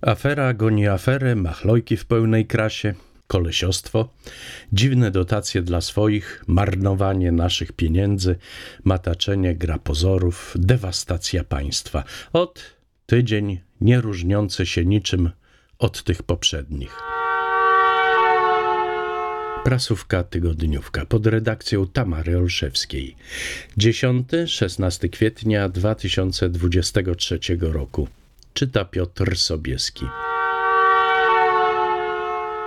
Afera goni aferę, machlojki w pełnej krasie, kolesiostwo, dziwne dotacje dla swoich, marnowanie naszych pieniędzy, mataczenie gra pozorów, dewastacja państwa. Od tydzień nie różniący się niczym od tych poprzednich. Prasówka tygodniówka pod redakcją Tamary Olszewskiej. 10-16 kwietnia 2023 roku. Czyta Piotr Sobieski.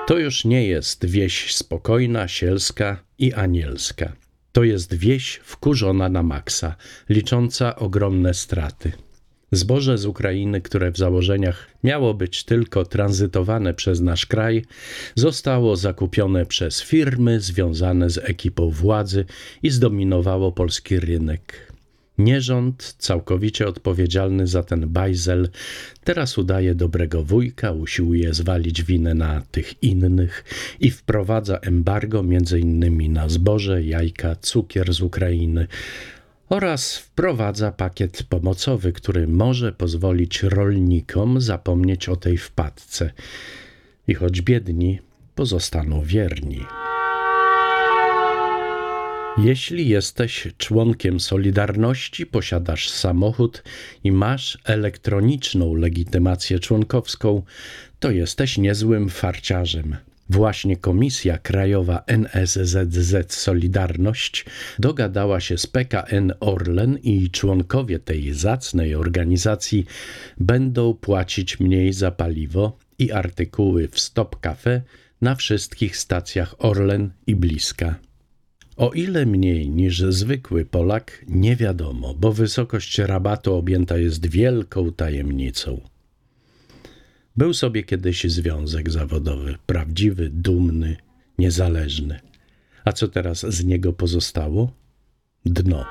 To już nie jest wieś spokojna, sielska i anielska. To jest wieś wkurzona na maksa, licząca ogromne straty. Zboże z Ukrainy, które w założeniach miało być tylko tranzytowane przez nasz kraj, zostało zakupione przez firmy związane z ekipą władzy i zdominowało polski rynek. Nierząd, całkowicie odpowiedzialny za ten bajzel, teraz udaje dobrego wujka, usiłuje zwalić winę na tych innych i wprowadza embargo między innymi na zboże, jajka, cukier z Ukrainy oraz wprowadza pakiet pomocowy, który może pozwolić rolnikom zapomnieć o tej wpadce i choć biedni, pozostaną wierni. Jeśli jesteś członkiem Solidarności, posiadasz samochód i masz elektroniczną legitymację członkowską, to jesteś niezłym farciarzem. Właśnie Komisja Krajowa NSZZ Solidarność dogadała się z PKN Orlen i członkowie tej zacnej organizacji będą płacić mniej za paliwo i artykuły w Stop Cafe na wszystkich stacjach Orlen i bliska. O ile mniej niż zwykły Polak, nie wiadomo, bo wysokość rabatu objęta jest wielką tajemnicą. Był sobie kiedyś związek zawodowy, prawdziwy, dumny, niezależny. A co teraz z niego pozostało? Dno.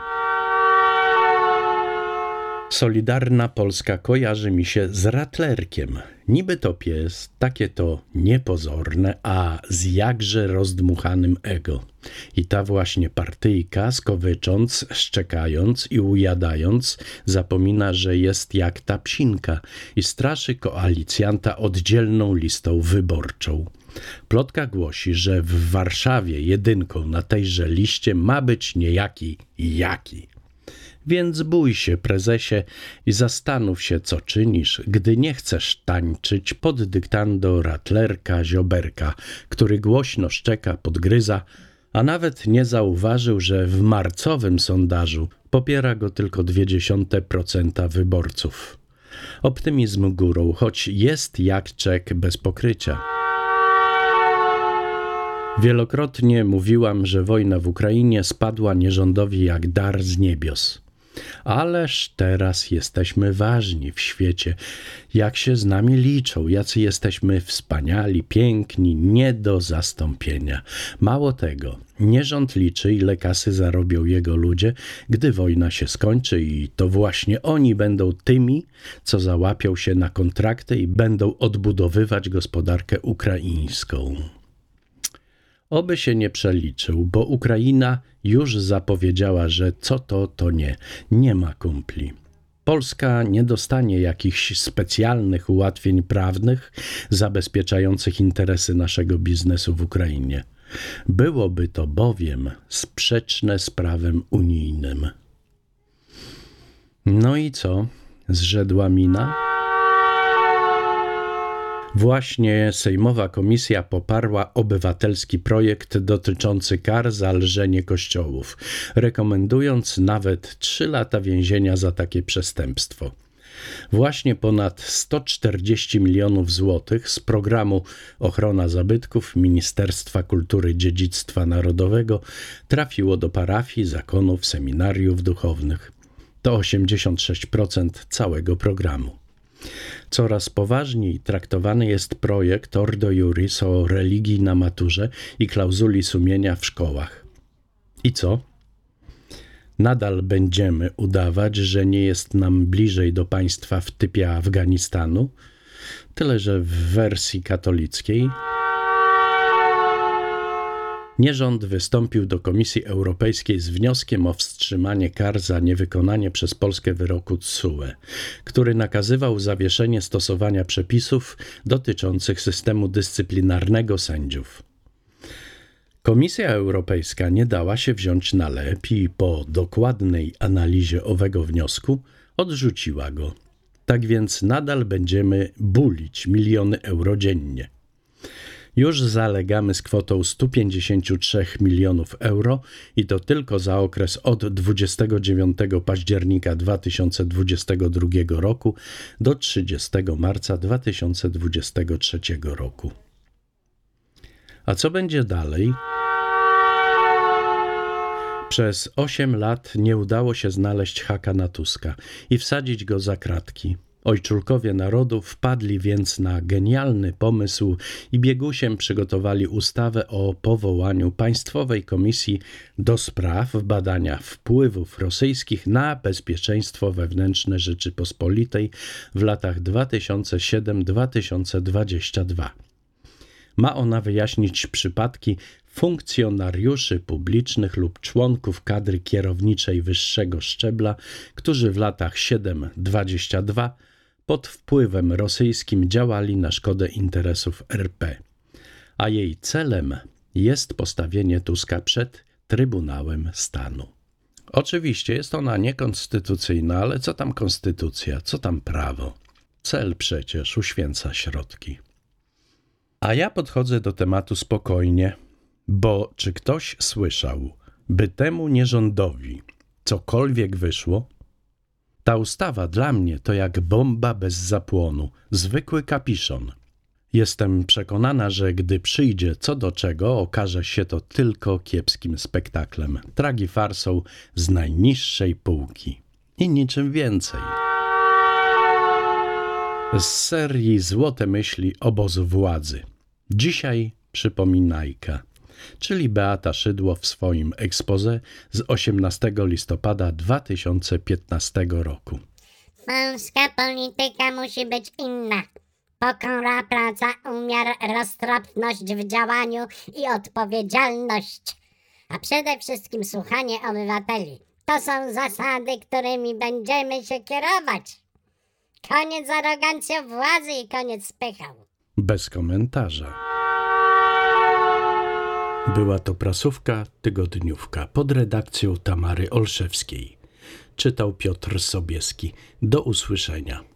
Solidarna Polska kojarzy mi się z ratlerkiem. Niby to pies, takie to niepozorne, a z jakże rozdmuchanym ego. I ta właśnie partyjka, skowycząc, szczekając i ujadając, zapomina, że jest jak ta psinka i straszy koalicjanta oddzielną listą wyborczą. Plotka głosi, że w Warszawie jedynką na tejże liście ma być niejaki jaki. Więc bój się, prezesie, i zastanów się, co czynisz, gdy nie chcesz tańczyć pod dyktando ratlerka zioberka, który głośno szczeka, podgryza, a nawet nie zauważył, że w marcowym sondażu popiera go tylko 0,2% wyborców. Optymizm górą, choć jest jak czek bez pokrycia. Wielokrotnie mówiłam, że wojna w Ukrainie spadła nierządowi jak dar z niebios. Ależ teraz jesteśmy ważni w świecie, jak się z nami liczą, jacy jesteśmy wspaniali, piękni, nie do zastąpienia. Mało tego, nierząd liczy, ile kasy zarobią jego ludzie, gdy wojna się skończy, i to właśnie oni będą tymi, co załapią się na kontrakty i będą odbudowywać gospodarkę ukraińską. Oby się nie przeliczył, bo Ukraina już zapowiedziała, że co to, to nie. Nie ma kumpli. Polska nie dostanie jakichś specjalnych ułatwień prawnych zabezpieczających interesy naszego biznesu w Ukrainie. Byłoby to bowiem sprzeczne z prawem unijnym. No i co? Zrzedła mina? Właśnie Sejmowa Komisja poparła obywatelski projekt dotyczący kar za lżenie kościołów, rekomendując nawet 3 lata więzienia za takie przestępstwo. Właśnie ponad 140 milionów złotych z programu Ochrona Zabytków Ministerstwa Kultury Dziedzictwa Narodowego trafiło do parafii, zakonów, seminariów duchownych. To 86% całego programu. Coraz poważniej traktowany jest projekt Ordo Juris o religii na maturze i klauzuli sumienia w szkołach. I co? Nadal będziemy udawać, że nie jest nam bliżej do państwa w typie Afganistanu, tyle że w wersji katolickiej. Nierząd wystąpił do Komisji Europejskiej z wnioskiem o wstrzymanie kar za niewykonanie przez Polskę wyroku TSUE, który nakazywał zawieszenie stosowania przepisów dotyczących systemu dyscyplinarnego sędziów. Komisja Europejska nie dała się wziąć na lep i po dokładnej analizie owego wniosku odrzuciła go. Tak więc nadal będziemy bulić miliony euro dziennie. Już zalegamy z kwotą 153 milionów euro i to tylko za okres od 29 października 2022 roku do 30 marca 2023 roku. A co będzie dalej? Przez 8 lat nie udało się znaleźć haka na Tuska i wsadzić go za kratki. Ojczulkowie narodu wpadli więc na genialny pomysł i biegusiem przygotowali ustawę o powołaniu Państwowej Komisji do spraw badania wpływów rosyjskich na bezpieczeństwo wewnętrzne Rzeczypospolitej w latach 2007-2022. Ma ona wyjaśnić przypadki funkcjonariuszy publicznych lub członków kadry kierowniczej wyższego szczebla, którzy w latach 7-22 pod wpływem rosyjskim działali na szkodę interesów RP, a jej celem jest postawienie Tuska przed Trybunałem Stanu. Oczywiście jest ona niekonstytucyjna, ale co tam konstytucja, co tam prawo? Cel przecież uświęca środki. A ja podchodzę do tematu spokojnie, bo czy ktoś słyszał, by temu nierządowi cokolwiek wyszło? Ta ustawa dla mnie to jak bomba bez zapłonu, zwykły kapiszon. Jestem przekonana, że gdy przyjdzie co do czego, okaże się to tylko kiepskim spektaklem, tragi farsą z najniższej półki i niczym więcej. Z serii Złote myśli obozu władzy. Dzisiaj przypominajka czyli Beata Szydło w swoim ekspoze z 18 listopada 2015 roku. Polska polityka musi być inna. Pokora, praca, umiar, roztropność w działaniu i odpowiedzialność. A przede wszystkim słuchanie obywateli. To są zasady, którymi będziemy się kierować. Koniec z arogancją władzy i koniec z pychą. Bez komentarza. Była to prasówka tygodniówka pod redakcją Tamary Olszewskiej. Czytał Piotr Sobieski. Do usłyszenia.